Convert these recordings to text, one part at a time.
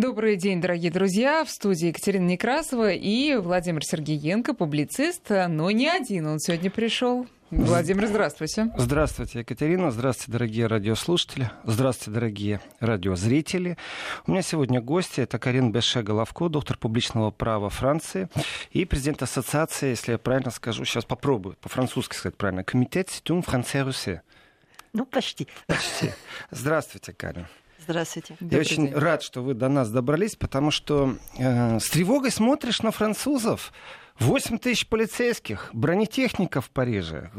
Добрый день, дорогие друзья. В студии Екатерина Некрасова и Владимир Сергеенко, публицист, но не один он сегодня пришел. Владимир, здравствуйте. Здравствуйте, Екатерина. Здравствуйте, дорогие радиослушатели. Здравствуйте, дорогие радиозрители. У меня сегодня гости. Это Карин Беше-Головко, доктор публичного права Франции и президент ассоциации, если я правильно скажу, сейчас попробую по-французски сказать правильно, Комитет Ситюн Франце Русе. Ну, почти. Почти. Здравствуйте, Карин. Здравствуйте. Я очень день. рад, что вы до нас добрались, потому что э, с тревогой смотришь на французов. 8 тысяч полицейских, бронетехника в Париже.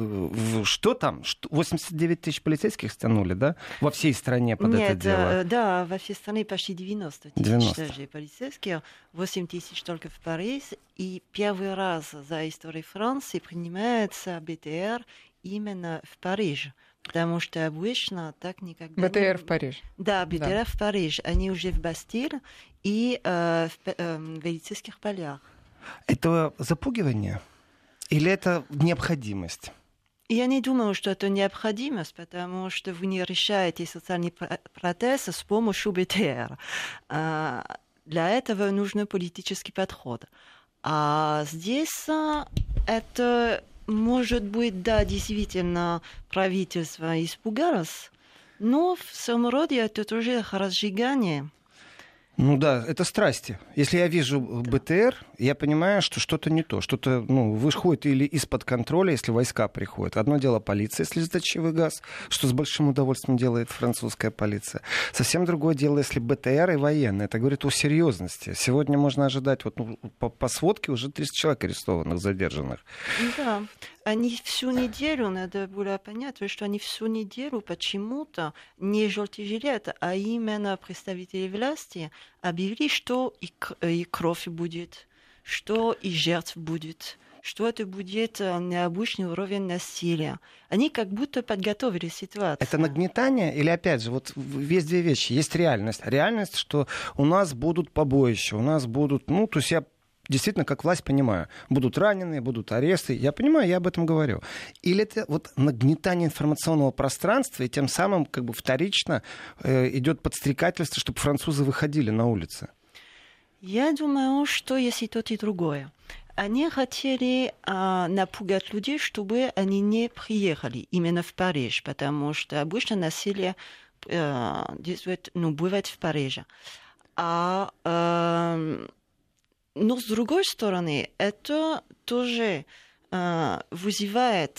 Что там? 89 тысяч полицейских стянули, да? Во всей стране под Нет, это дело? Э, да, во всей стране почти 90 тысяч 90. полицейских, 8 тысяч только в Париже. И первый раз за историю Франции принимается БТР именно в Париже. Потому что обычно так никогда... БТР в Париж. Да, БТР да. в Париж. Они уже в Бастиль и э, в, э, полях. Это запугивание или это необходимость? Я не думаю, что это необходимость, потому что вы не решаете социальные протесты с помощью БТР. А, для этого нужен политический подход. А здесь а, это может быть, да, действительно, правительство испугалось, но в самом роде это тоже разжигание. Ну да, это страсти. Если я вижу БТР, я понимаю, что что-то не то, что-то ну, выходит или из-под контроля, если войска приходят. Одно дело полиция, если сдачевый газ, что с большим удовольствием делает французская полиция. Совсем другое дело, если БТР и военные. Это говорит о серьезности. Сегодня можно ожидать, вот ну, по, по сводке уже 300 человек арестованных, задержанных. Да они всю неделю, надо было понять, что они всю неделю почему-то не желтый жилет, а именно представители власти объявили, что и, и кровь будет, что и жертв будет что это будет э, необычный уровень насилия. Они как будто подготовили ситуацию. Это нагнетание или, опять же, вот есть две вещи. Есть реальность. Реальность, что у нас будут побоища, у нас будут... Ну, то есть я действительно, как власть понимаю, будут раненые, будут аресты. Я понимаю, я об этом говорю. Или это вот нагнетание информационного пространства, и тем самым как бы вторично э, идет подстрекательство, чтобы французы выходили на улицы? Я думаю, что есть и то, и другое. Они хотели а, напугать людей, чтобы они не приехали именно в Париж, потому что обычно насилие а, действует, ну, бывает в Париже. А, а но с другой стороны, это тоже э, вызывает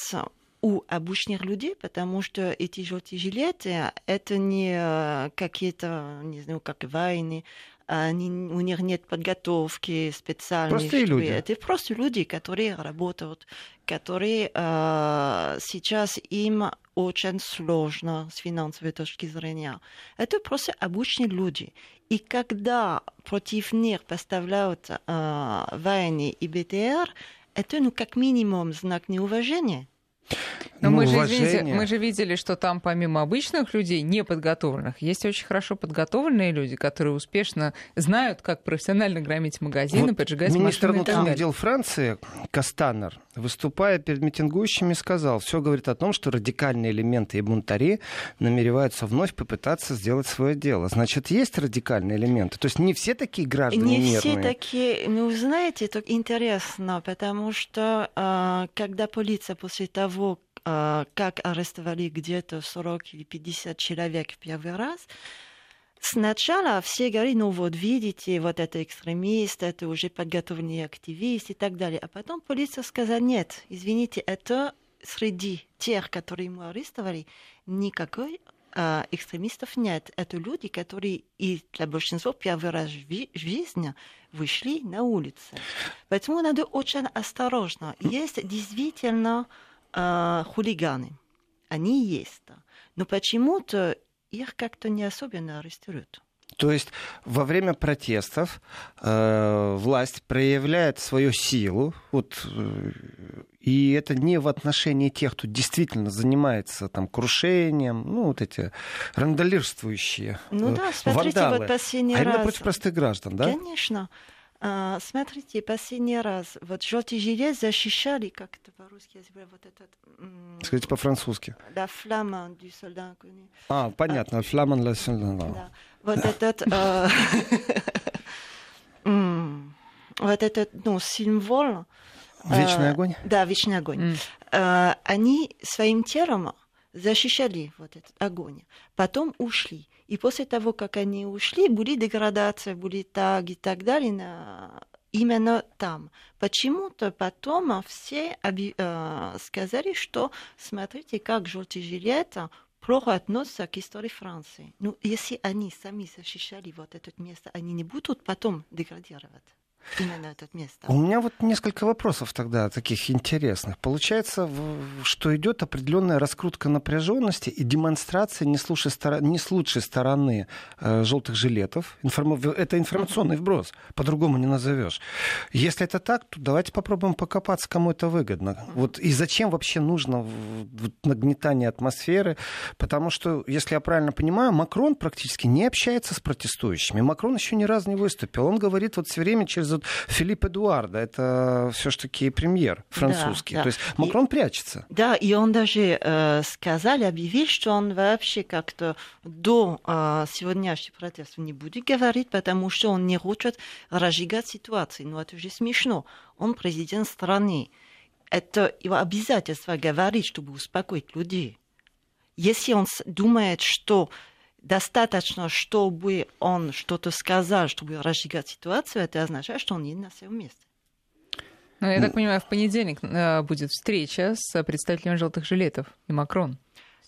у обычных людей, потому что эти желтые жилеты это не э, какие-то, не знаю, как войны, они, у них нет подготовки специальной. Простые люди. Это просто люди, которые работают, которые э, сейчас им очень сложно с финансовой точки зрения. Это просто обычные люди. И когда против них поставляют э, войны и БТР, это ну, как минимум знак неуважения. Но ну, мы, же, извините, мы же видели, что там помимо обычных людей, неподготовленных, есть очень хорошо подготовленные люди, которые успешно знают, как профессионально громить магазины, вот поджигать министр машины внутренних дел Франции Кастанер, выступая перед митингующими, сказал, все говорит о том, что радикальные элементы и бунтари намереваются вновь попытаться сделать свое дело. Значит, есть радикальные элементы. То есть не все такие граждане Не мирные. все такие. Ну, знаете, это интересно, потому что э, когда полиция после того, а, как арестовали где-то 40 или 50 человек в первый раз, Сначала все говорили, ну вот видите, вот это экстремист, это уже подготовленный активист и так далее. А потом полиция сказала, нет, извините, это среди тех, которые мы арестовали, никакой а, экстремистов нет. Это люди, которые и для большинства первый раз в жизни вышли на улицы. Поэтому надо очень осторожно. Есть действительно э, хулиганы. Они есть. Но почему-то их как-то не особенно арестуют. То есть во время протестов э, власть проявляет свою силу, вот, э, и это не в отношении тех, кто действительно занимается там крушением, ну вот эти рандалирствующие ну, да, смотрите, вандалы, вот а раз... именно против простых граждан, да? Конечно. А, смотрите, последний раз вот желтый жилет защищали, как это по-русски, я забыла, вот этот... Скажите по-французски. Да, флама du soldat А, понятно, флама для солдата. Да. вот этот... Вот этот, ну, символ... Вечный огонь? Да, вечный огонь. Они своим телом защищали вот этот огонь. Потом ушли. И после того, как они ушли, были деградации, были так и так далее на... именно там. Почему-то потом все оби... э, сказали, что смотрите, как желтый жилет плохо относится к истории Франции. Ну, если они сами защищали вот это место, они не будут потом деградировать именно этот место. У меня вот несколько вопросов тогда таких интересных. Получается, что идет определенная раскрутка напряженности и демонстрация не с не с лучшей стороны э, желтых жилетов. Информ... Это информационный вброс, по-другому не назовешь. Если это так, то давайте попробуем покопаться, кому это выгодно. Вот и зачем вообще нужно нагнетание атмосферы? Потому что, если я правильно понимаю, Макрон практически не общается с протестующими. Макрон еще ни разу не выступил. Он говорит вот все время через зовут Филипп Эдуарда. Это все-таки премьер французский. Да, да. То есть Макрон и, прячется. Да, и он даже э, сказал, объявил, что он вообще как-то до э, сегодняшнего протеста не будет говорить, потому что он не хочет разжигать ситуацию. Ну, это же смешно. Он президент страны. Это его обязательство говорить, чтобы успокоить людей. Если он думает, что достаточно, чтобы он что-то сказал, чтобы разжигать ситуацию, это означает, что он не на своем месте. Ну, я так понимаю, в понедельник э, будет встреча с представителями желтых жилетов и Макрон.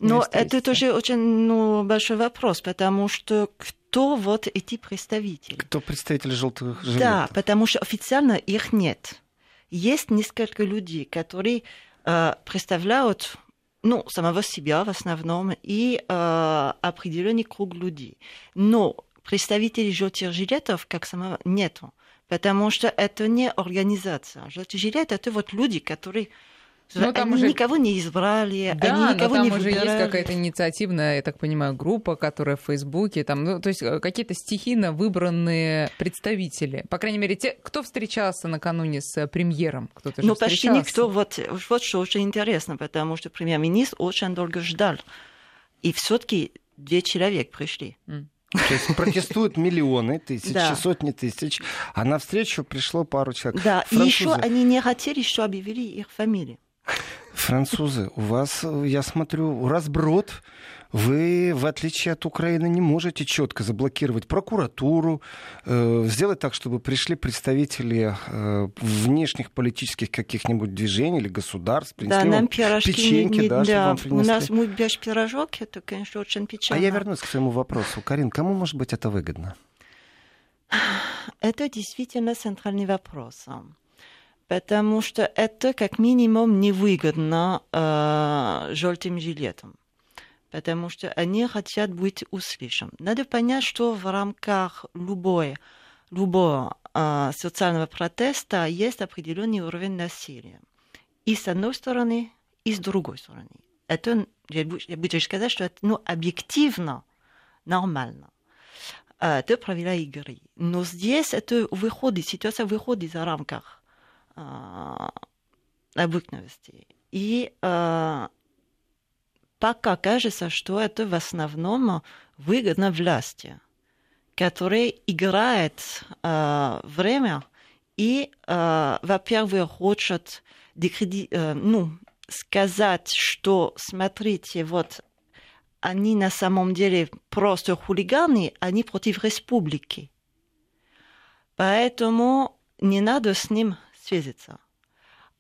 Но это тоже очень ну, большой вопрос, потому что кто вот эти представители? Кто представители желтых жилетов? Да, потому что официально их нет. Есть несколько людей, которые э, представляют ну, самого себя в основном и э, определенный круг людей. Но представителей желтых как самого нету, потому что это не организация. Желтый это вот люди, которые ну, там они уже... никого не избрали, да, они никого но там не уже выбирали. есть какая-то инициативная, я так понимаю, группа, которая в Фейсбуке, там, ну, то есть э, какие-то стихийно выбранные представители. По крайней мере, те, кто встречался накануне с э, премьером, кто-то же Ну, почти никто. Вот, вот что очень интересно, потому что премьер-министр очень долго ждал. И все таки две человека пришли. Mm. То есть протестуют миллионы, тысячи, да. сотни тысяч, а на встречу пришло пару человек. Да, Французы. и еще они не хотели, что объявили их фамилии. Французы, у вас, я смотрю, разброд. Вы, в отличие от Украины, не можете четко заблокировать прокуратуру, э, сделать так, чтобы пришли представители э, внешних политических каких-нибудь движений или государств, принесли да, нам пирожки печеньки, не, да, да. У нас мы без пирожок, это, конечно, очень печально. А я вернусь к своему вопросу. Карин, кому, может быть, это выгодно? Это действительно центральный вопрос потому что это как минимум невыгодно э, желтым жилетам, потому что они хотят быть услышаны. Надо понять, что в рамках любой, любого э, социального протеста есть определенный уровень насилия. И с одной стороны, и с другой стороны. Это, я буду сказать, что это ну, объективно нормально. Это правила игры. Но здесь это выходит, ситуация выходит за рамках обыкновенности. И э, пока кажется, что это в основном выгодно власти, которая играет э, время и, э, во-первых, хочет э, ну, сказать, что, смотрите, вот они на самом деле просто хулиганы, они против республики. Поэтому не надо с ним связаться.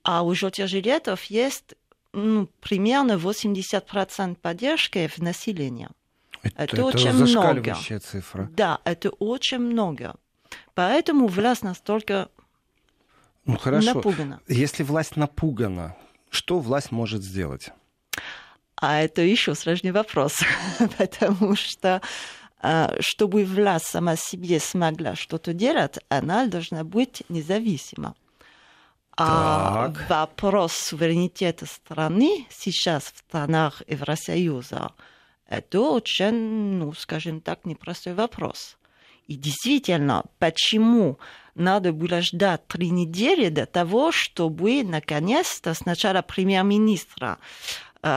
А у желтых есть ну, примерно 80% поддержки в населении. Это, это, это очень много. цифра. Да, это очень много. Поэтому власть настолько ну, хорошо. напугана. Если власть напугана, что власть может сделать? А это еще сложный вопрос, потому что а, чтобы власть сама себе смогла что-то делать, она должна быть независима. А так. вопрос суверенитета страны сейчас в странах Евросоюза это очень, ну, скажем так, непростой вопрос. И действительно, почему надо было ждать три недели до того, чтобы наконец-то сначала премьер-министра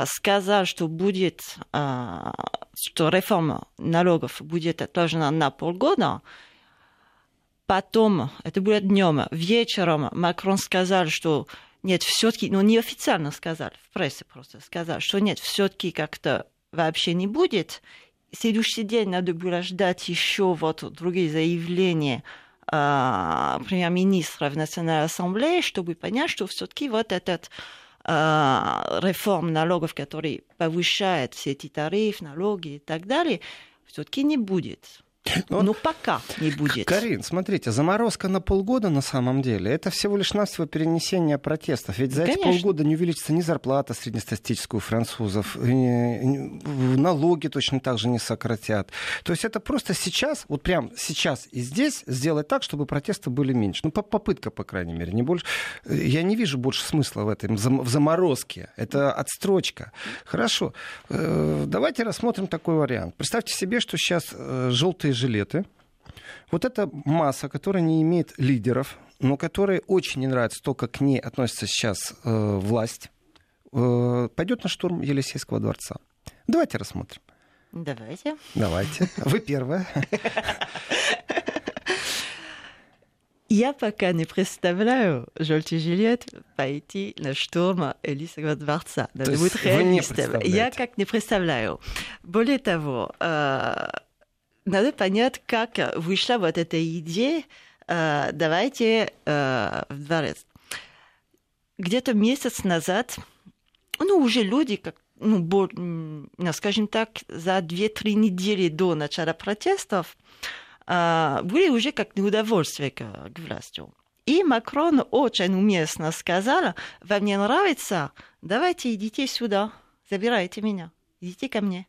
сказал, что будет, что реформа налогов будет отложена на полгода, потом, это будет днем, вечером Макрон сказал, что нет, все-таки, ну неофициально сказал, в прессе просто сказал, что нет, все-таки как-то вообще не будет. Следующий день надо было ждать еще вот другие заявления э, премьер-министра в Национальной ассамблее, чтобы понять, что все-таки вот этот э, реформ налогов, который повышает все эти тарифы, налоги и так далее, все-таки не будет. Ну, ну, пока не будет. Карин, смотрите, заморозка на полгода на самом деле, это всего лишь навсего перенесение протестов. Ведь за Конечно. эти полгода не увеличится ни зарплата среднестатистическая у французов, налоги точно так же не сократят. То есть это просто сейчас, вот прям сейчас и здесь сделать так, чтобы протесты были меньше. Ну, попытка, по крайней мере, не больше. Я не вижу больше смысла в этом, в заморозке. Это отстрочка. Хорошо, э, давайте рассмотрим такой вариант. Представьте себе, что сейчас э, желтые жилеты. Вот эта масса, которая не имеет лидеров, но которой очень не нравится то, как к ней относится сейчас э, власть, э, пойдет на штурм Елисейского дворца. Давайте рассмотрим. Давайте. Давайте. Вы первая. Я пока не представляю желтый жилет пойти на штурм Елисейского дворца. Надо быть реалистом. Я как не представляю. Более того, э, надо понять, как вышла вот эта идея э, «давайте э, в дворец». Где-то месяц назад, ну, уже люди, как, ну, ну, скажем так, за 2-3 недели до начала протестов, э, были уже как неудовольствие к, к властью. И Макрон очень уместно сказал, вам не нравится, давайте идите сюда, забирайте меня, идите ко мне.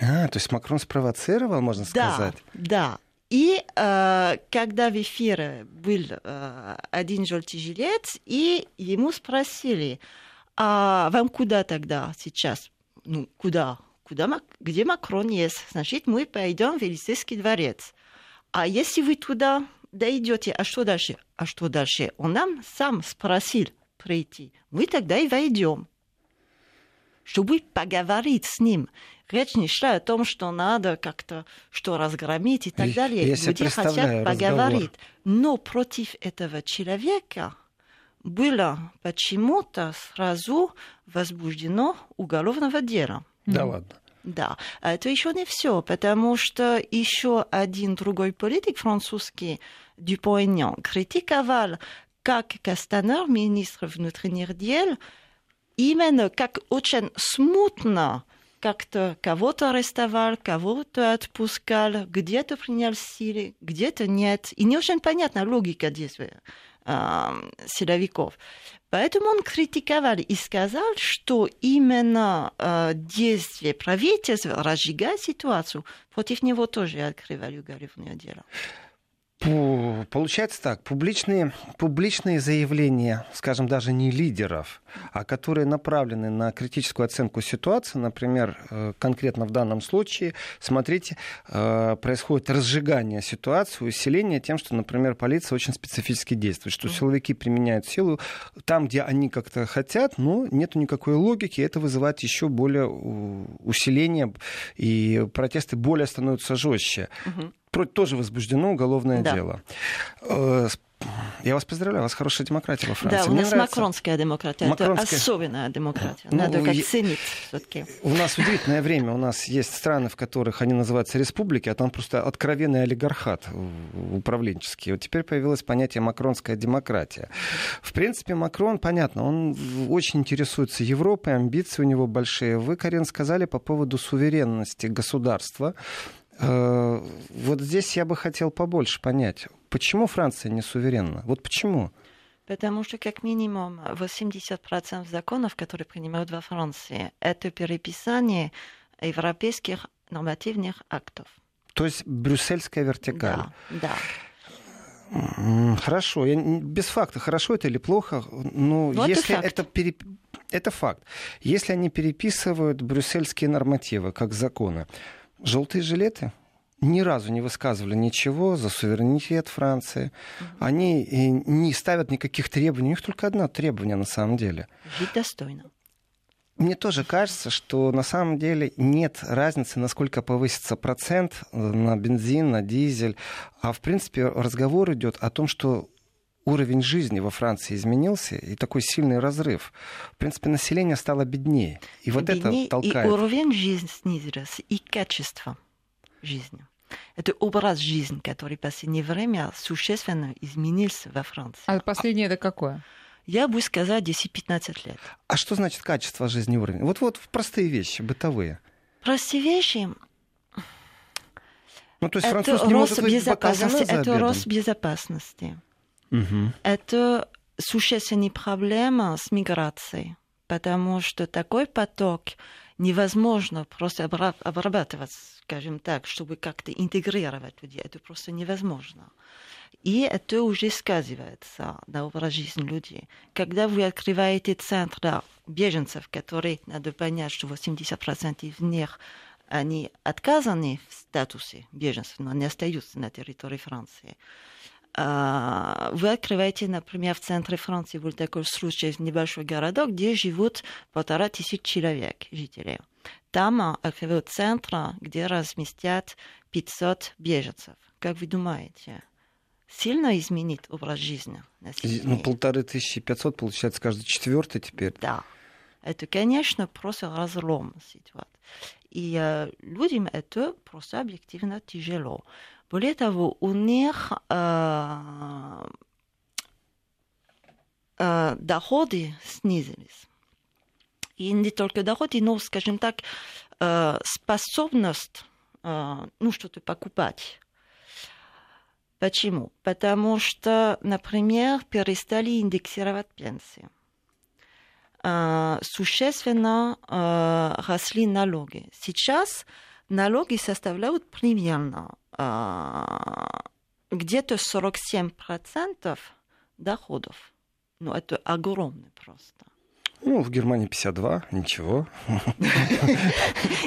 А, то есть Макрон спровоцировал, можно сказать? Да, да. И э, когда в эфире был э, один желтый жилет, и ему спросили, а вам куда тогда сейчас? Ну, куда? куда где Макрон есть? Значит, мы пойдем в Елисейский дворец. А если вы туда дойдете, а что дальше? А что дальше? Он нам сам спросил прийти. Мы тогда и войдем чтобы поговорить с ним. Речь не шла о том, что надо как-то что разгромить и так далее. Я Люди хотят поговорить. Но против этого человека было почему-то сразу возбуждено уголовное дело. Да ладно. Да, это еще не все, потому что еще один другой политик французский, Дюпойнян, критиковал, как Кастанер, министр внутренних дел, именно как очень смутно как-то кого-то арестовал, кого-то отпускал, где-то принял силы, где-то нет. И не очень понятна логика действия э, силовиков. Поэтому он критиковал и сказал, что именно э, действия правительства, разжигая ситуацию, против него тоже открывали уголовное дело. Получается так, публичные, публичные заявления, скажем, даже не лидеров, а которые направлены на критическую оценку ситуации, например, э, конкретно в данном случае, смотрите, э, происходит разжигание ситуации, усиление тем, что, например, полиция очень специфически действует, что силовики применяют силу там, где они как-то хотят, но нет никакой логики, это вызывает еще более усиление, и протесты более становятся жестче. Угу тоже возбуждено уголовное да. дело. Э, я вас поздравляю, у вас хорошая демократия во Франции. Да, у Мне нас нравится... макронская демократия. Макронская... Это особенная демократия. Ну, Надо как я... ценить все-таки. У нас удивительное время. У нас есть страны, в которых они называются республики, а там просто откровенный олигархат управленческий. Вот теперь появилось понятие макронская демократия. В принципе, Макрон, понятно, он очень интересуется Европой, амбиции у него большие. Вы, Карин, сказали по поводу суверенности государства. Э, вот здесь я бы хотел побольше понять, почему Франция не суверенна? Вот почему? Потому что как минимум 80% законов, которые принимают во Франции, это переписание европейских нормативных актов. То есть брюссельская вертикаль. Да, да. Хорошо, я, без факта, хорошо это или плохо, но ну, если это, это, переп... это факт, если они переписывают брюссельские нормативы как законы, желтые жилеты ни разу не высказывали ничего за суверенитет Франции. Они не ставят никаких требований. У них только одно требование на самом деле. Жить достойно. Мне тоже кажется, что на самом деле нет разницы, насколько повысится процент э, на бензин, на дизель. А в принципе разговор идет о том, что уровень жизни во Франции изменился, и такой сильный разрыв. В принципе, население стало беднее. И вот беднее, это толкает. И уровень жизни снизился, и качество жизни. Это образ жизни, который в последнее время существенно изменился во Франции. А последнее это какое? Я бы сказала 10-15 лет. А что значит качество жизни уровень? Вот вот простые вещи, бытовые. Простые вещи. Ну, то есть это француз не может безопасности. Это рост безопасности. Угу. Это существенная проблема с миграцией, потому что такой поток невозможно просто обрабатывать, скажем так, чтобы как-то интегрировать людей. Это просто невозможно. И это уже сказывается на образ жизни людей. Когда вы открываете центр для беженцев, которые, надо понять, что 80% из них они отказаны в статусе беженцев, но не остаются на территории Франции. Вы открываете, например, в центре Франции был такой случай, небольшой городок, где живут полтора тысяч человек, жителей. Там открывают центр, где разместят 500 беженцев. Как вы думаете? сильно изменит образ жизни населения. Ну, полторы тысячи пятьсот, получается, каждый четвертый теперь. Да. Это, конечно, просто разлом ситуации. И э, людям это просто объективно тяжело. Более того, у них э, э, доходы снизились. И не только доходы, но, скажем так, э, способность э, ну, что-то покупать Почему? Потому что, например, перестали индексировать пенсии. Существенно росли налоги. Сейчас налоги составляют примерно где-то 47% доходов. Ну, это огромно просто. Ну, в Германии 52, ничего.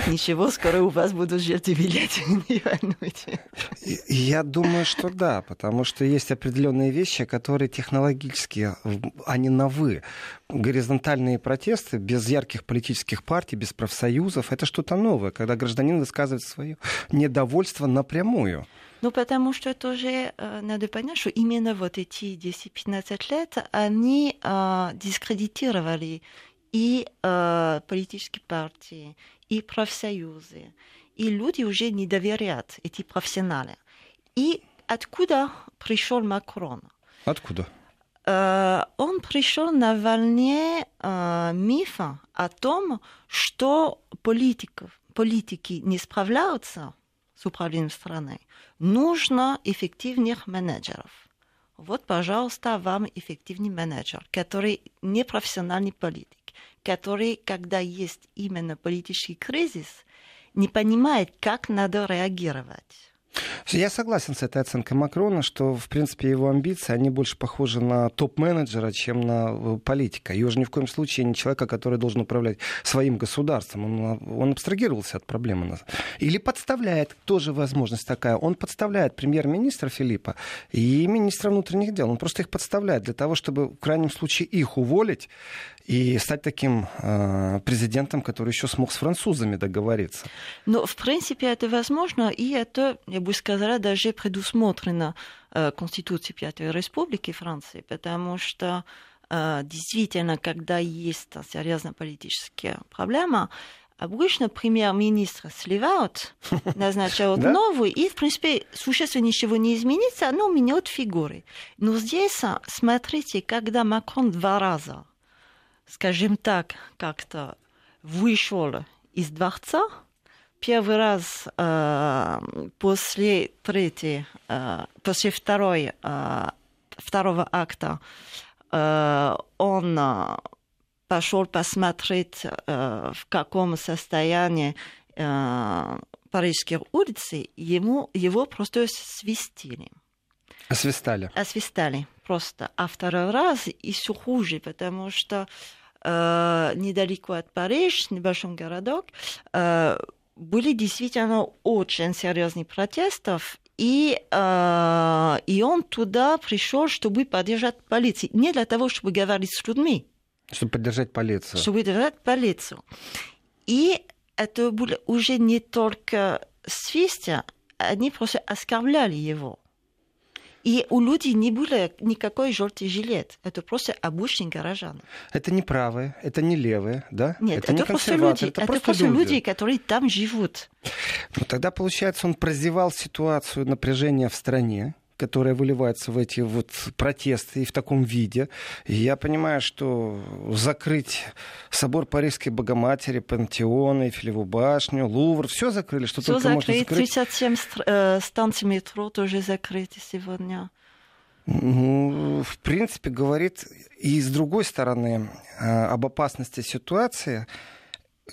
Ничего, скоро у вас будут жить билеты, не волнуйтесь. Я думаю, что да, потому что есть определенные вещи, которые технологические, они на «вы». Горизонтальные протесты без ярких политических партий, без профсоюзов, это что-то новое, когда гражданин высказывает свое недовольство напрямую. Ну, потому что тоже э, надо понять, что именно вот эти 10-15 лет они э, дискредитировали и э, политические партии, и профсоюзы. И люди уже не доверяют эти профессионалы. И откуда пришел Макрон? Откуда? Uh, он пришел на волне uh, мифа о том, что политиков, политики не справляются с управлением страной, нужно эффективных менеджеров. Вот, пожалуйста, вам эффективный менеджер, который не профессиональный политик, который, когда есть именно политический кризис, не понимает, как надо реагировать. Я согласен с этой оценкой Макрона, что, в принципе, его амбиции, они больше похожи на топ-менеджера, чем на э, политика. И уже ни в коем случае не человека, который должен управлять своим государством. Он, он абстрагировался от проблемы. Или подставляет, тоже возможность такая, он подставляет премьер-министра Филиппа и министра внутренних дел. Он просто их подставляет для того, чтобы в крайнем случае их уволить и стать таким э, президентом, который еще смог с французами договориться. Но, в принципе, это возможно, и это, я бы сказала, даже предусмотрено э, Конституцией Пятой Республики Франции, потому что э, действительно, когда есть серьезная политическая проблема, Обычно премьер-министра сливают, назначают новый, и, в принципе, существенно ничего не изменится, но меняют фигуры. Но здесь, смотрите, когда Макрон два раза скажем так, как-то вышел из дворца, первый раз э, после третьей, э, после второй, э, второго акта э, он э, пошел посмотреть, э, в каком состоянии э, парижские улицы, ему, его просто свистили. Освистали? Освистали просто. А второй раз еще хуже, потому что э, недалеко от Парижа, небольшой городок, э, были действительно очень серьезные протесты, и, э, и он туда пришел, чтобы поддержать полицию. Не для того, чтобы говорить с людьми, Чтобы поддержать полицию. Чтобы поддержать полицию. И это было уже не только свистя, они просто оскорбляли его. И у людей не было никакой желтый жилет. Это просто обычные горожане. Это не правые, это не левые, да? Нет, это, это не просто люди. Это, это просто, просто люди. люди, которые там живут. Ну, тогда, получается, он прозевал ситуацию напряжения в стране, которая выливается в эти вот протесты и в таком виде. И я понимаю, что закрыть собор Парижской Богоматери, Пантеон, Эйфелеву башню, Лувр, все закрыли, что все только закрыть. можно закрыть. 37 э, станций метро тоже закрыты сегодня. Ну, в принципе, говорит и с другой стороны э, об опасности ситуации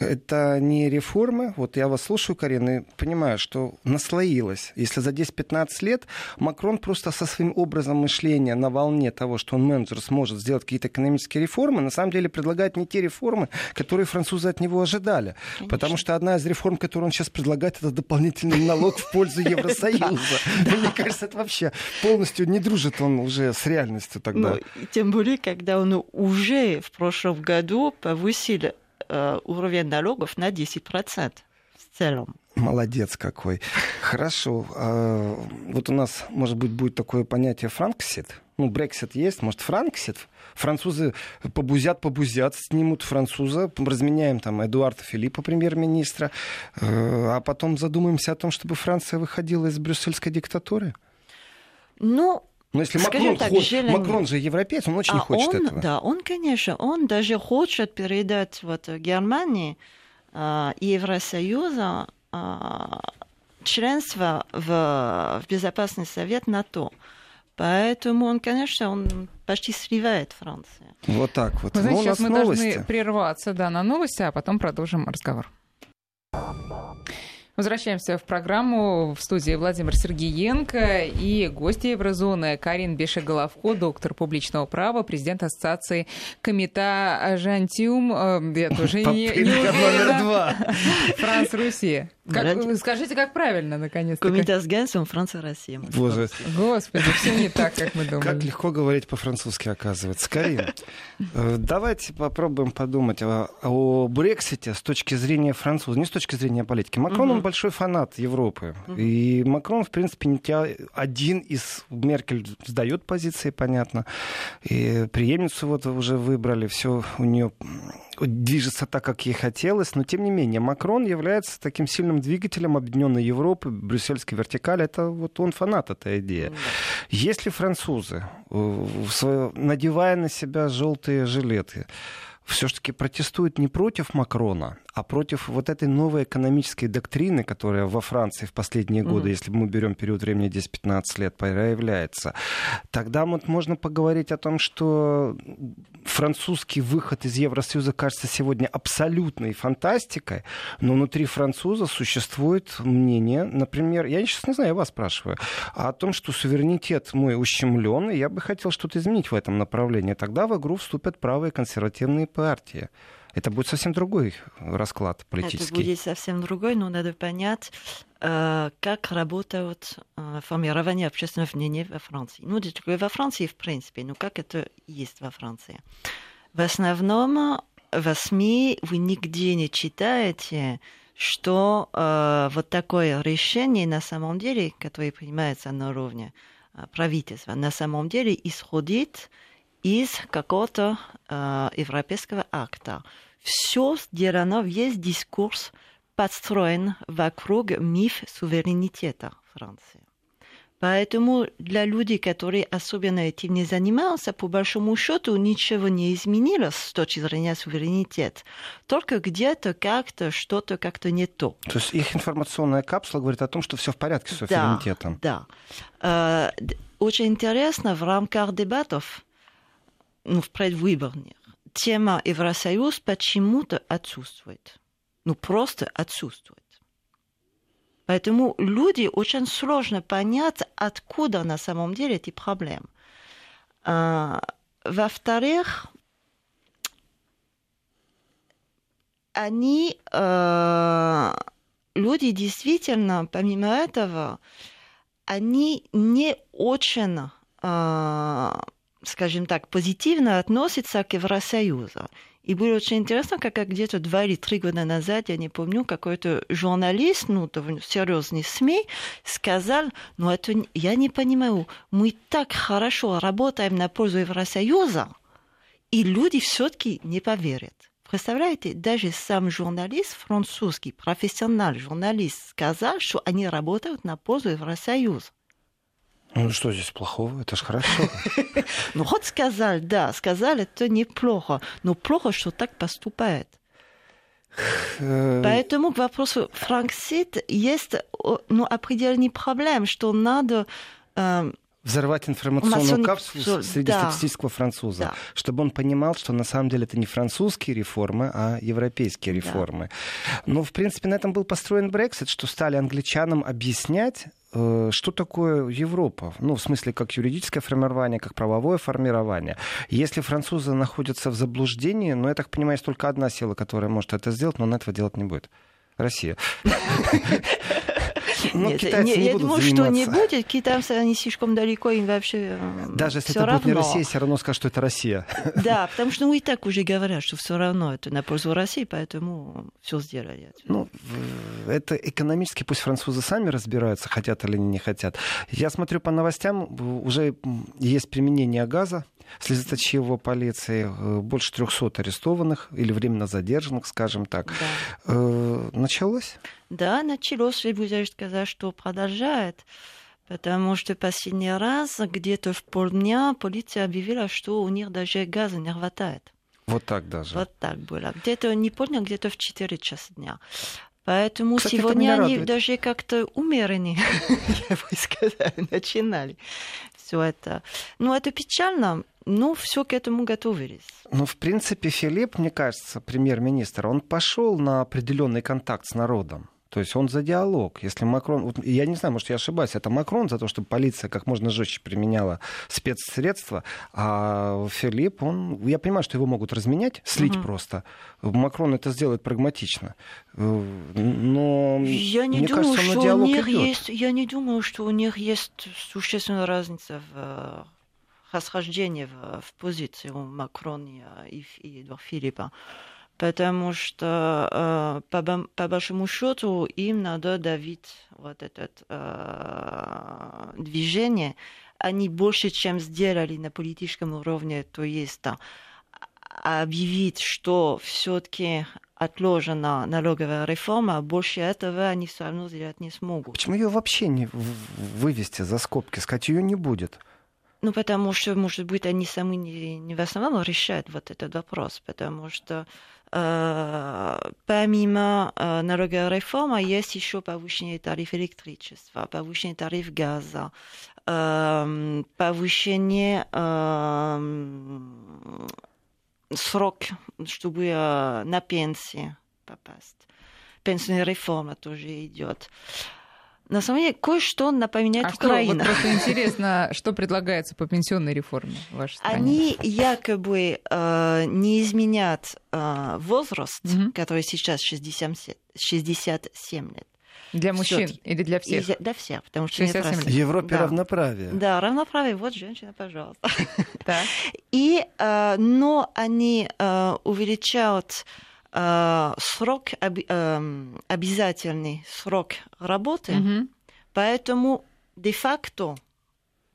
это не реформы. Вот я вас слушаю, Карина, и понимаю, что наслоилось. Если за 10-15 лет Макрон просто со своим образом мышления на волне того, что он менеджер сможет сделать какие-то экономические реформы, на самом деле предлагает не те реформы, которые французы от него ожидали. Конечно. Потому что одна из реформ, которую он сейчас предлагает, это дополнительный налог в пользу Евросоюза. Мне кажется, это вообще полностью не дружит он уже с реальностью тогда. Ну, тем более, когда он уже в прошлом году повысил уровень налогов на 10% в целом. Молодец какой. Хорошо. А, вот у нас, может быть, будет такое понятие франксит. Ну, Брексит есть, может, франксит. Французы побузят, побузят, снимут француза, разменяем там Эдуарда Филиппа, премьер-министра, э, а потом задумаемся о том, чтобы Франция выходила из брюссельской диктатуры. Ну, но если Макрон, так, ход, желание... Макрон же европеец, он очень а хочет он, этого. Да, он, конечно, он даже хочет передать вот Германии э, Евросоюза э, членство в, в Безопасный совет НАТО. Поэтому он, конечно, он почти сливает Францию. Вот так вот. Вы знаете, ну, сейчас мы новости. должны прерваться да, на новости, а потом продолжим разговор. Возвращаемся в программу в студии Владимир Сергеенко и гости Еврозоны Карин Бешеголовко, доктор публичного права, президент Ассоциации Комита Жантиум. Э, я тоже не, не номер два. Франс Руси. Как, скажите, как правильно, наконец-то? Комитет с Генсом, Франция, Россия. Боже. Господи, все не так, как мы думали. Как легко говорить по-французски, оказывается. Карин, э, давайте попробуем подумать о, о Брексите с точки зрения француза, не с точки зрения политики. Макрон, он большой фанат Европы. И Макрон, в принципе, не один из... Меркель сдает позиции, понятно. И преемницу вот уже выбрали, все у нее движется так, как ей хотелось, но тем не менее Макрон является таким сильным двигателем Объединенной Европы, брюссельской вертикали. Это вот он фанат этой идеи. Если французы, э, надевая на себя желтые жилеты, все-таки протестуют не против Макрона, а против вот этой новой экономической доктрины, которая во Франции в последние годы, mm-hmm. если мы берем период времени 10-15 лет, появляется, тогда вот можно поговорить о том, что французский выход из Евросоюза кажется сегодня абсолютной фантастикой, но внутри француза существует мнение, например, я сейчас не знаю, я вас спрашиваю, о том, что суверенитет мой ущемлен, и я бы хотел что-то изменить в этом направлении. Тогда в игру вступят правые консервативные партии. Это будет совсем другой расклад политический. Это будет совсем другой, но надо понять, э, как работает э, формирование общественного мнения во Франции. Ну, во Франции, в принципе, ну как это есть во Франции. В основном в СМИ вы нигде не читаете, что э, вот такое решение на самом деле, которое принимается на уровне э, правительства, на самом деле исходит из какого-то э, европейского акта. Все сделано, весь дискурс подстроен вокруг миф суверенитета Франции. Поэтому для людей, которые особенно этим не занимаются, по большому счету ничего не изменилось с точки зрения суверенитета. Только где-то как-то что-то как-то не то. То есть их информационная капсула говорит о том, что все в порядке с суверенитетом. Да, да. Э, очень интересно в рамках дебатов ну, в предвыборных, тема Евросоюз почему-то отсутствует. Ну, просто отсутствует. Поэтому люди очень сложно понять, откуда на самом деле эти проблемы. А, во-вторых, они, э, люди действительно, помимо этого, они не очень э, скажем так, позитивно относится к Евросоюзу. И было очень интересно, как где-то два или три года назад, я не помню, какой-то журналист, ну, серьезный СМИ, сказал, ну, это я не понимаю, мы так хорошо работаем на пользу Евросоюза, и люди все-таки не поверят. Представляете, даже сам журналист, французский, профессиональный журналист, сказал, что они работают на пользу Евросоюза. Ну что здесь плохого? Это ж хорошо. Ну вот сказал, да, сказал, это неплохо. Но плохо, что так поступает. Э, Поэтому к вопросу Франксит есть ну, определенный проблем, что надо э, взорвать информационную капсулу среднестатистического да. француза, да. чтобы он понимал, что на самом деле это не французские реформы, а европейские реформы. Да. Но, в принципе, на этом был построен Брексит, что стали англичанам объяснять, э, что такое Европа? Ну, в смысле, как юридическое формирование, как правовое формирование. Если французы находятся в заблуждении, ну, я так понимаю, есть только одна сила, которая может это сделать, но он этого делать не будет. Россия. Ну, Нет, китайцы не, не я думаю, заниматься. что не будет. Китайцы, они слишком далеко, им вообще э, Даже если это равно. будет не Россия, все равно скажут, что это Россия. Да, потому что ну, и так уже говорят, что все равно это на пользу России, поэтому все сделали. Ну, это экономически пусть французы сами разбираются, хотят или не хотят. Я смотрю по новостям, уже есть применение газа слезоточивого полиции, э, больше 300 арестованных или временно задержанных, скажем так. Да. Э, началось? Да, началось, и буду сказать, что продолжает. Потому что последний раз, где-то в полдня, полиция объявила, что у них даже газа не хватает. Вот так даже. Вот так было. Где-то не полдня, где-то в 4 часа дня. Поэтому Кстати, сегодня они радует. даже как-то умеренные, я бы сказала, начинали все это. Ну, это печально, но все к этому готовились. Ну, в принципе, Филипп, мне кажется, премьер-министр, он пошел на определенный контакт с народом. То есть он за диалог. Если Макрон... Вот я не знаю, может, я ошибаюсь. Это Макрон за то, чтобы полиция как можно жестче применяла спецсредства. А Филипп, он... Я понимаю, что его могут разменять, слить угу. просто. Макрон это сделает прагматично. Но я не мне думаю, кажется, что у них идет. есть... Я не думаю, что у них есть существенная разница в расхождении в, в позиции у Макрона и, и Филиппа потому что э, по, по большому счету им надо давить вот это э, движение. Они больше, чем сделали на политическом уровне, то есть да, объявить, что все-таки отложена налоговая реформа, больше этого они все равно сделать не смогут. Почему ее вообще не вывести за скобки, сказать, ее не будет? Ну, потому что, может быть, они сами не, не в основном решают вот этот вопрос, потому что Помимо налоговой реформы есть еще повышение тарифа электричества, повышение тарифа газа, повышение срок, чтобы на пенсию попасть. Пенсионная реформа тоже идет. На самом деле, кое-что напоминает а Украина. Что, вот просто интересно, что предлагается по пенсионной реформе в вашей стране? Они якобы э, не изменят э, возраст, угу. который сейчас 67, 67 лет. Для мужчин или для всех? И для всех, потому что нет В Европе да. равноправие. Да, равноправие. Вот женщина, пожалуйста. И, э, но они э, увеличают срок, э, обязательный срок работы, угу. поэтому де-факто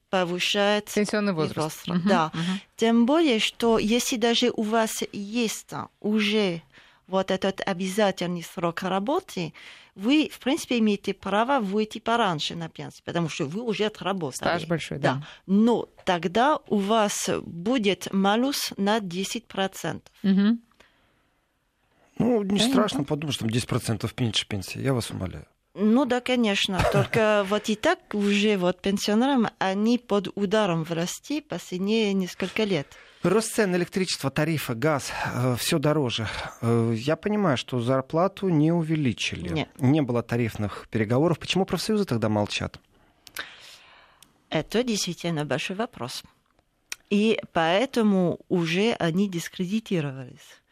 повышает пенсионный возраст. возраст. Угу, да. Угу. Тем более, что если даже у вас есть уже вот этот обязательный срок работы, вы, в принципе, имеете право выйти пораньше на пенсию, потому что вы уже отработали. Стаж большой, да. да. Но тогда у вас будет малус на 10%. Угу. Ну, не Понятно. страшно подумать, что там 10% меньше пенсии. Я вас умоляю. Ну да, конечно. Только вот и так уже вот пенсионерам они под ударом власти последние несколько лет. Рост цен электричества, тарифа, газ, э, все дороже. Э, я понимаю, что зарплату не увеличили. Нет. Не было тарифных переговоров. Почему профсоюзы тогда молчат? Это действительно большой вопрос. И поэтому уже они дискредитировались.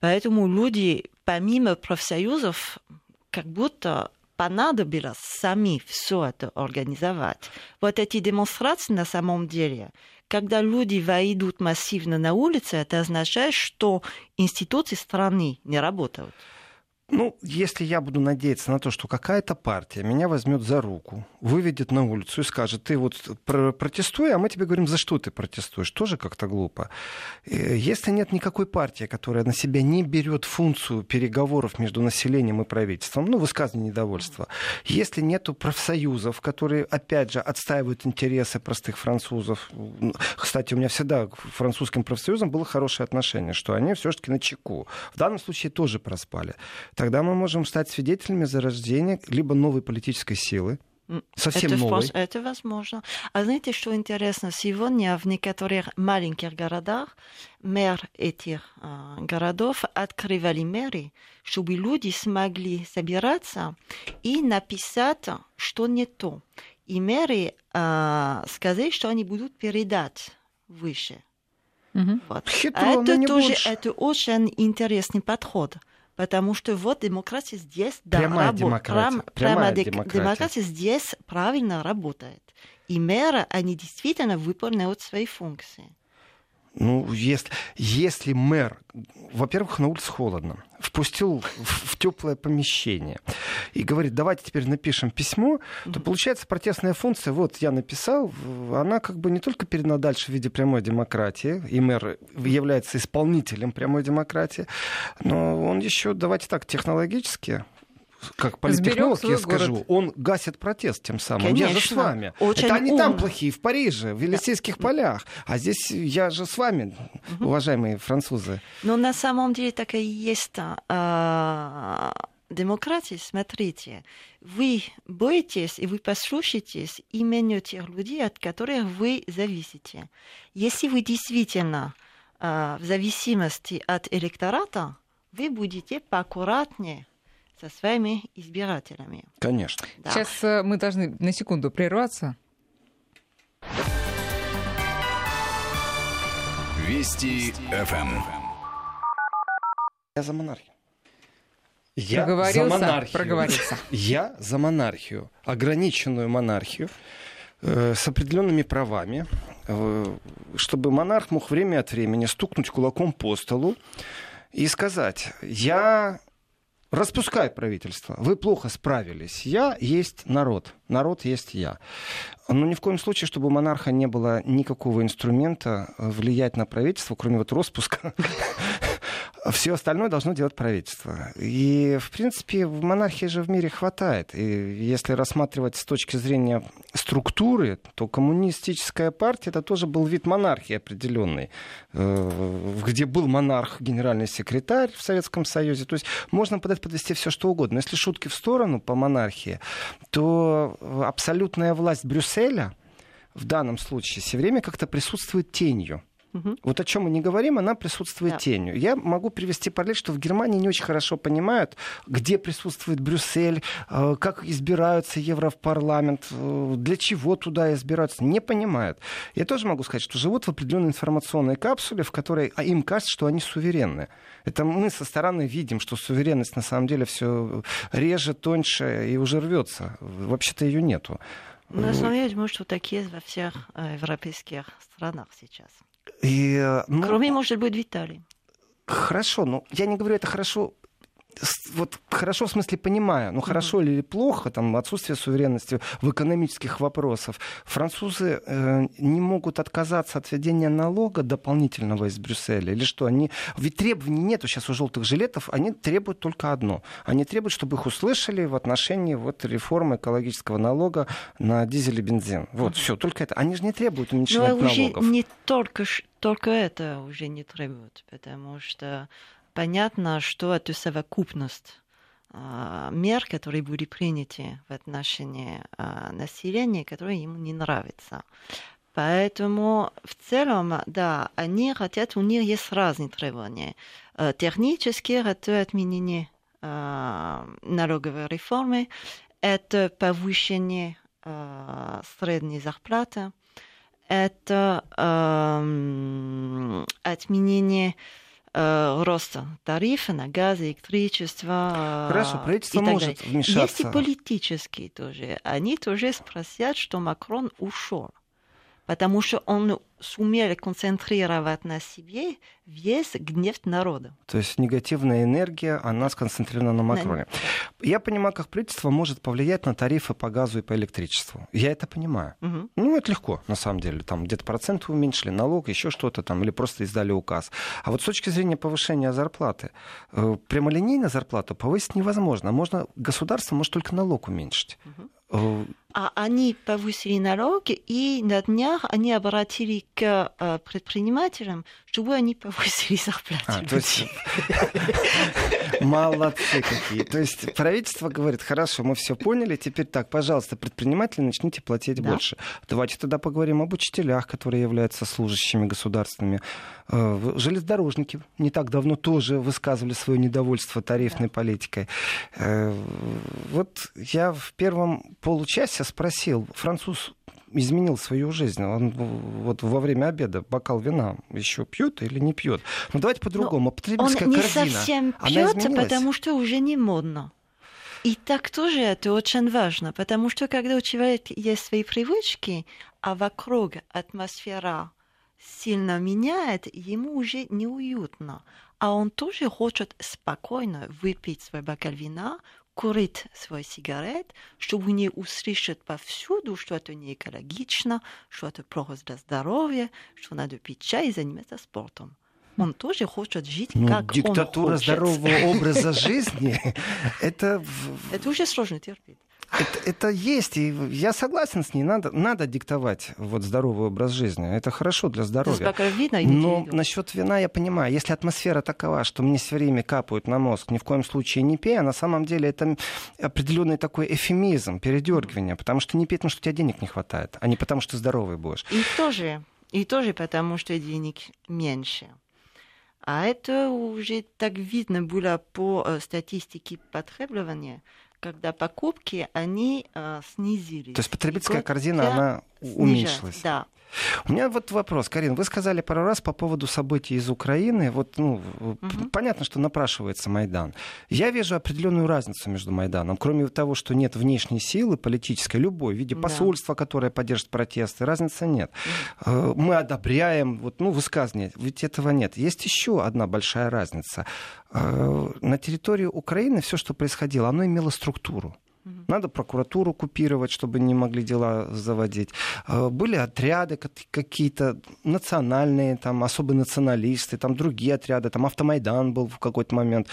Поэтому люди, помимо профсоюзов, как будто понадобилось сами все это организовать. Вот эти демонстрации на самом деле, когда люди выйдут массивно на улицы, это означает, что институции страны не работают. Ну, если я буду надеяться на то, что какая-то партия меня возьмет за руку, выведет на улицу и скажет, ты вот протестуй, а мы тебе говорим, за что ты протестуешь, тоже как-то глупо. Э, если нет никакой партии, которая на себя не берет функцию переговоров между населением и правительством, ну, высказывание недовольства, если нету профсоюзов, которые, опять же, отстаивают интересы простых французов, кстати, у меня всегда к французским профсоюзам было хорошее отношение, что они все-таки на чеку. В данном случае тоже проспали тогда мы можем стать свидетелями зарождения либо новой политической силы, Совсем это, новый. Это возможно. А знаете, что интересно? Сегодня в некоторых маленьких городах мэр этих э, городов открывали мэры, чтобы люди смогли собираться и написать, что не то. И мэры э, сказали, что они будут передать выше. Угу. Вот. Хитро, а это тоже это очень интересный подход. Потому что вот демократия здесь да, прямая рабо- демократия. Прям, прямая демократия. демократия здесь правильно работает. И мэры, они действительно выполняют свои функции. Ну, если, если мэр, во-первых, на улице холодно, впустил в, в теплое помещение и говорит, давайте теперь напишем письмо, то получается протестная функция, вот я написал, она как бы не только передана дальше в виде прямой демократии, и мэр является исполнителем прямой демократии, но он еще, давайте так, технологически как политтехнолог я скажу, город. он гасит протест тем самым. Конечно. Я же с вами. Очень Это они ум. там плохие, в Париже, в Елисейских да. полях. А здесь я же с вами, угу. уважаемые французы. Но на самом деле так и есть а, демократия. Смотрите, вы боитесь и вы послушаетесь именно тех людей, от которых вы зависите. Если вы действительно а, в зависимости от электората, вы будете поаккуратнее со своими избирателями. Конечно. Да. Сейчас э, мы должны на секунду прерваться. Вести ФМ. Я за монархию. Я проговорился, за монархию. Проговорился. Я за монархию. Ограниченную монархию э, с определенными правами, э, чтобы монарх мог время от времени стукнуть кулаком по столу и сказать, я Распускай правительство. Вы плохо справились. Я есть народ. Народ есть я. Но ни в коем случае, чтобы у монарха не было никакого инструмента влиять на правительство, кроме вот распуска все остальное должно делать правительство. И, в принципе, в монархии же в мире хватает. И если рассматривать с точки зрения структуры, то коммунистическая партия это тоже был вид монархии определенный, э, где был монарх, генеральный секретарь в Советском Союзе. То есть можно под это подвести все что угодно. Но если шутки в сторону по монархии, то абсолютная власть Брюсселя в данном случае все время как-то присутствует тенью. Угу. Вот о чем мы не говорим, она присутствует да. тенью. Я могу привести параллель, что в Германии не очень хорошо понимают, где присутствует Брюссель, э, как избираются Европарламент, э, для чего туда избираются. Не понимают. Я тоже могу сказать, что живут в определенной информационной капсуле, в которой а им кажется, что они суверенны. Это мы со стороны видим, что суверенность на самом деле все реже, тоньше и уже рвется. Вообще-то ее нету. На самом деле, что так есть во всех э, европейских странах сейчас. И, э, ну, Кроме, может быть, Виталий. Хорошо, но я не говорю это хорошо вот хорошо в смысле понимаю, но хорошо mm-hmm. или плохо, там отсутствие суверенности в экономических вопросах. Французы э, не могут отказаться от введения налога дополнительного из Брюсселя или что? Они ведь требований нету сейчас у желтых жилетов, они требуют только одно: они требуют, чтобы их услышали в отношении вот реформы экологического налога на дизель и бензин. Вот mm-hmm. все, только это. Они же не требуют уменьшения Но налогов. Не только только это уже не требуют, потому что понятно, что это совокупность а, мер, которые были приняты в отношении а, населения, которые ему не нравятся. Поэтому в целом, да, они хотят, у них есть разные требования. Э, технически это отменение а, налоговой реформы, это повышение средней зарплаты, это отменение э, роста тарифа на газ, электричество. Хорошо, правительство может далее. вмешаться. Есть и политические тоже. Они тоже спросят, что Макрон ушел. Потому что он сумел концентрировать на себе весь гнев народа. То есть негативная энергия, она сконцентрирована на Макроне. На... Я понимаю, как правительство может повлиять на тарифы по газу и по электричеству. Я это понимаю. Мгм. Ну, это легко, на самом деле. Там где-то проценты уменьшили, налог, еще что-то там, или просто издали указ. А вот с точки зрения повышения зарплаты, э, прямолинейно зарплату повысить невозможно. Можно, государство может только налог уменьшить. Э, А они повысили налоги, и на днях они обратили к э, предпринимателям, чтобы они повысили зарплату. А, то есть- людей. Молодцы какие. То есть правительство говорит, хорошо, мы все поняли, теперь так, пожалуйста, предприниматели, начните платить Да. больше. Давайте тогда поговорим об учителях, которые являются служащими государственными. Э, Железнодорожники не так давно тоже высказывали свое недовольство тарифной политикой. Э, Вот я в первом получасе спросил, француз изменил свою жизнь. Он вот во время обеда бокал вина еще пьет или не пьет. Ну давайте по-другому. Он Потребительская не корзина. совсем пьет, потому что уже не модно. И так тоже это очень важно, потому что когда у человека есть свои привычки, а вокруг атмосфера сильно меняет, ему уже неуютно. А он тоже хочет спокойно выпить свой бокал вина, курить свой сигарет, чтобы не услышать повсюду, что это не экологично, что это плохо для здоровья, что надо пить чай и заниматься спортом. Он тоже хочет жить, Ну, как диктатура он хочет. здорового образа жизни, это, Это уже сложно терпеть. Это, это есть. И я согласен с ней. Надо, надо диктовать вот, здоровый образ жизни. Это хорошо для здоровья. бокалом вина и Но насчет вина я понимаю, если атмосфера такова, что мне все время капают на мозг, ни в коем случае не пей, а на самом деле это определенный такой эфемизм, передергивание, потому что не пить, потому что у тебя денег не хватает, а не потому что здоровый будешь. И тоже, и тоже потому, что денег меньше. А это уже так видно было по э, статистике потребления, когда покупки, они э, снизились. То есть потребительская И корзина, она уменьшилась. Да. У меня вот вопрос, Карин, вы сказали пару раз по поводу событий из Украины. Вот, ну, Мгм. понятно, что напрашивается Майдан. Я вижу определенную разницу между Майданом. Кроме того, что нет внешней силы политической, любой, в виде Да. посольства, которое поддержит протесты, разницы нет. Э, Мы одобряем, вот, ну, высказывание, ведь этого нет. Есть еще одна большая разница. Э, На территории Украины все, что происходило, оно имело структуру. Надо прокуратуру купировать, чтобы не могли дела заводить. Э, Были отряды ка- какие-то национальные, там, особые националисты, там другие отряды, там Автомайдан был в какой-то момент.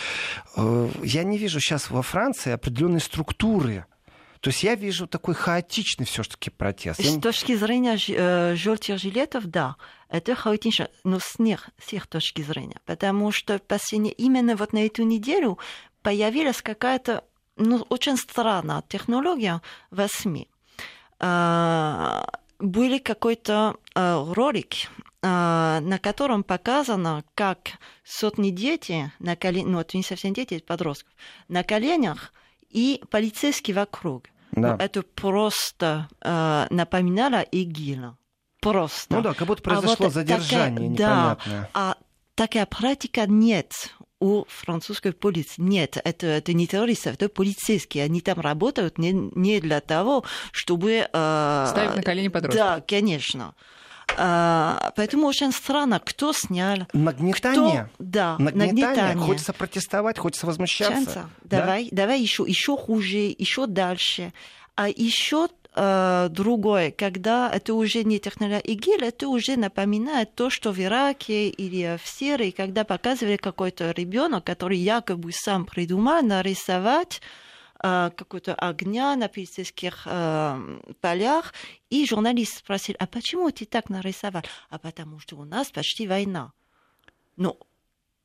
Э, Я не вижу сейчас во Франции определенной структуры. То есть я вижу такой хаотичный все-таки протест. С точки зрения ж- э, желтых жилетов, да, это хаотично, но с них, с их точки зрения. Потому что последнее, именно вот на эту неделю появилась какая-то ну, очень странная технология в СМИ. А, Были какой-то а, ролик, а, на котором показано, как сотни детей, на колен... ну, это не совсем дети, это подростков, на коленях и полицейские вокруг. Да. Ну, это просто э, напоминало ИГИЛ. Просто. Ну да, как будто А вот произошло такая- задержание да, непонятное. А такая практика нет у французской полиции. Нет, это, это не террористы, это полицейские. Они там работают не, не для того, чтобы... э, Ставить на колени подростков. Да, конечно. А, поэтому очень странно, кто снял, Нагнетание. кто... Да, Нагнетание. нагнетание. Хочется протестовать, хочется возмущаться. Да? Давай, давай еще, еще хуже, еще дальше. А еще э, другое, когда это уже не технология ИГИЛ, это уже напоминает то, что в Ираке или в Сирии, когда показывали какой-то ребенок, который якобы сам придумал нарисовать э, какой-то огня на полицейских э, полях, и журналист спросил, а почему ты так нарисовал? А потому что у нас почти война. Ну,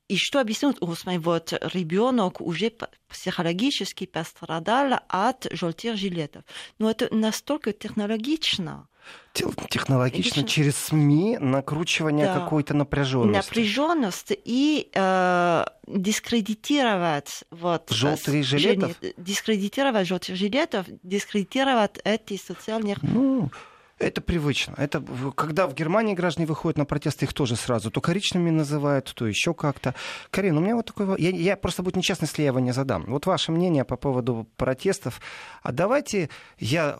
и что объяснить? Господи, вот ребенок уже психологически пострадал от желтых жилетов. Но это настолько технологично. Те- Технологично через СМИ накручивание Да. какой-то напряженности. Напряженность и э, дискредитировать вот Желтые э, жилетов? жени- дискредитировать желтых жилетов, дискредитировать эти социальные Ну, Это привычно. Это когда в Германии граждане выходят на протесты, их тоже сразу то коричневыми называют, то еще как-то. Карин, у меня вот такой... Я, я просто будет нечестно, если я его не задам. Вот ваше мнение по поводу протестов. А давайте я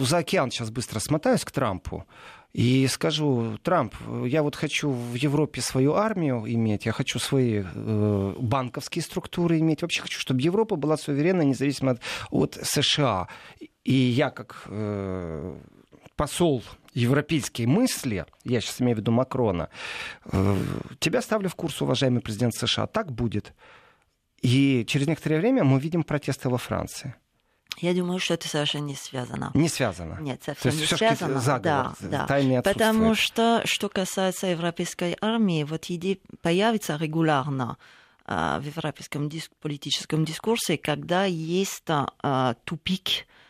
за океан сейчас быстро смотаюсь к Трампу. И скажу, Трамп, я вот хочу в Европе свою армию иметь, я хочу свои э, банковские структуры иметь, вообще хочу, чтобы Европа была суверенной, независимо от, от США. И я как э, посол европейские мысли, я сейчас имею в виду Макрона, э, тебя ставлю в курс, уважаемый президент США, так будет. И через некоторое время мы видим протесты во Франции. Я думаю, что это совершенно не связано. Не связано. Нет, совсем не связано. Заговор, да, да. Потому что, что касается европейской армии, вот идея появится регулярно э, в европейском диск, политическом дискурсе, когда есть э, тупик в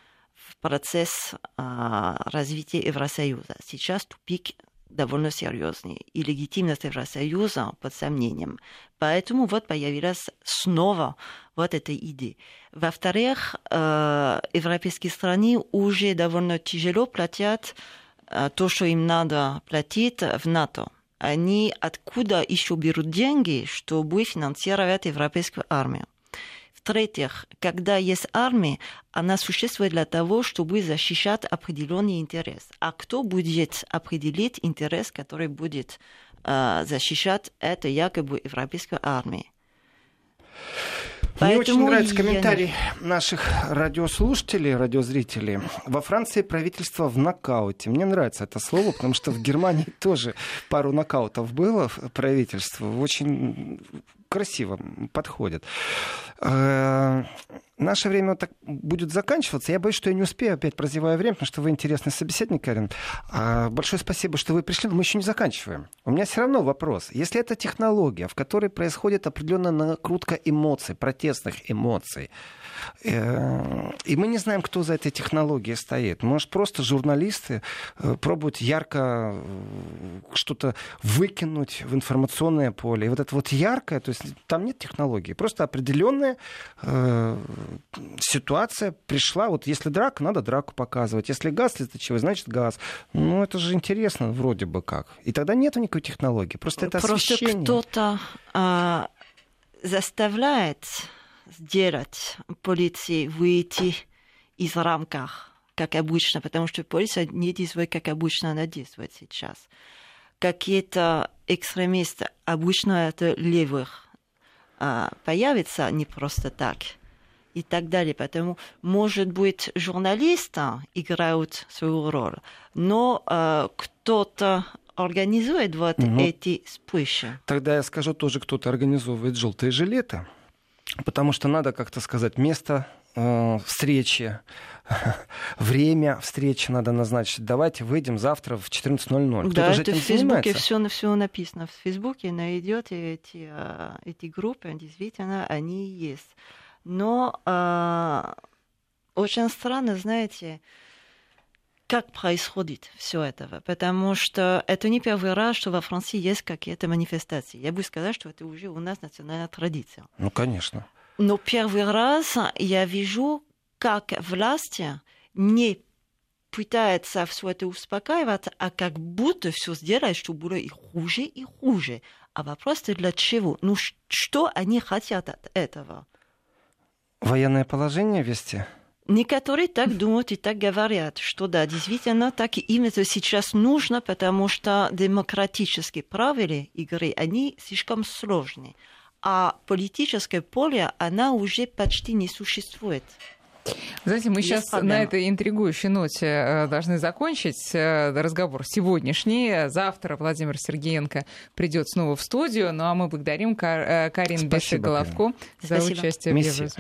процесс э, развития Евросоюза. Сейчас тупик довольно серьезный, и легитимность Евросоюза под сомнением. Поэтому вот появилась снова вот эта идея. Во-вторых, э, европейские страны уже довольно тяжело платят э, то, что им надо платить в НАТО. Они откуда еще берут деньги, чтобы финансировать европейскую армию? В-третьих, когда есть армия, она существует для того, чтобы защищать определенный интерес. А кто будет определить интерес, который будет э, защищать это якобы европейская армия? Мне очень нравится комментарий наших радиослушателей, радиозрителей. Во Франции правительство в нокауте. Мне нравится это слово, потому что в Германии тоже пару нокаутов было правительство. Очень красиво подходит. Э, наше время вот так будет заканчиваться. Я боюсь, что я не успею, опять прозевая время, потому что вы интересный собеседник, Карин. А, большое спасибо, что вы пришли, но мы еще не заканчиваем. У меня все равно вопрос. Если это технология, в которой происходит определенная накрутка эмоций, протестных эмоций, и мы не знаем, кто за этой технологией стоит. Может, просто журналисты э, пробуют ярко э, что-то выкинуть в информационное поле. И вот это вот яркое, то есть там нет технологии, просто определенная э, ситуация пришла. Вот если драка, надо драку показывать. Если газ слезоточивый, значит газ. Ну, это же интересно вроде бы как. И тогда нет никакой технологии. Просто это Просто кто-то э, заставляет сделать полиции выйти из рамках, как обычно, потому что полиция не действует, как обычно она действует сейчас. Какие-то экстремисты, обычно это левых, появятся не просто так и так далее. Поэтому, может быть, журналисты играют свою роль, но э, кто-то организует вот угу. эти вспышки. Тогда я скажу, тоже кто-то организовывает желтые жилеты. Потому что надо как-то сказать место э, встречи, время встречи надо назначить. Давайте выйдем завтра в 14.00. Да, это в Фейсбуке все, все написано. В Фейсбуке найдете эти, э, эти группы, действительно, они есть. Но э, очень странно, знаете, как происходит все это, потому что это не первый раз, что во Франции есть какие-то манифестации. Я бы сказала, что это уже у нас национальная традиция. Ну, конечно. Но первый раз я вижу, как власти не пытается все это успокаивать, а как будто все сделать, чтобы было и хуже, и хуже. А вопрос для чего? Ну, что они хотят от этого? Военное положение вести? Некоторые так думают и так говорят, что да, действительно, так им это сейчас нужно, потому что демократические правила игры, они слишком сложные. А политическое поле, она уже почти не существует. Знаете, мы Есть сейчас проблема. на этой интригующей ноте э, должны закончить э, разговор сегодняшний. Завтра Владимир Сергеенко придет снова в студию. Ну а мы благодарим Кар- э, Карин Беши-Головко за участие в Еврозоне.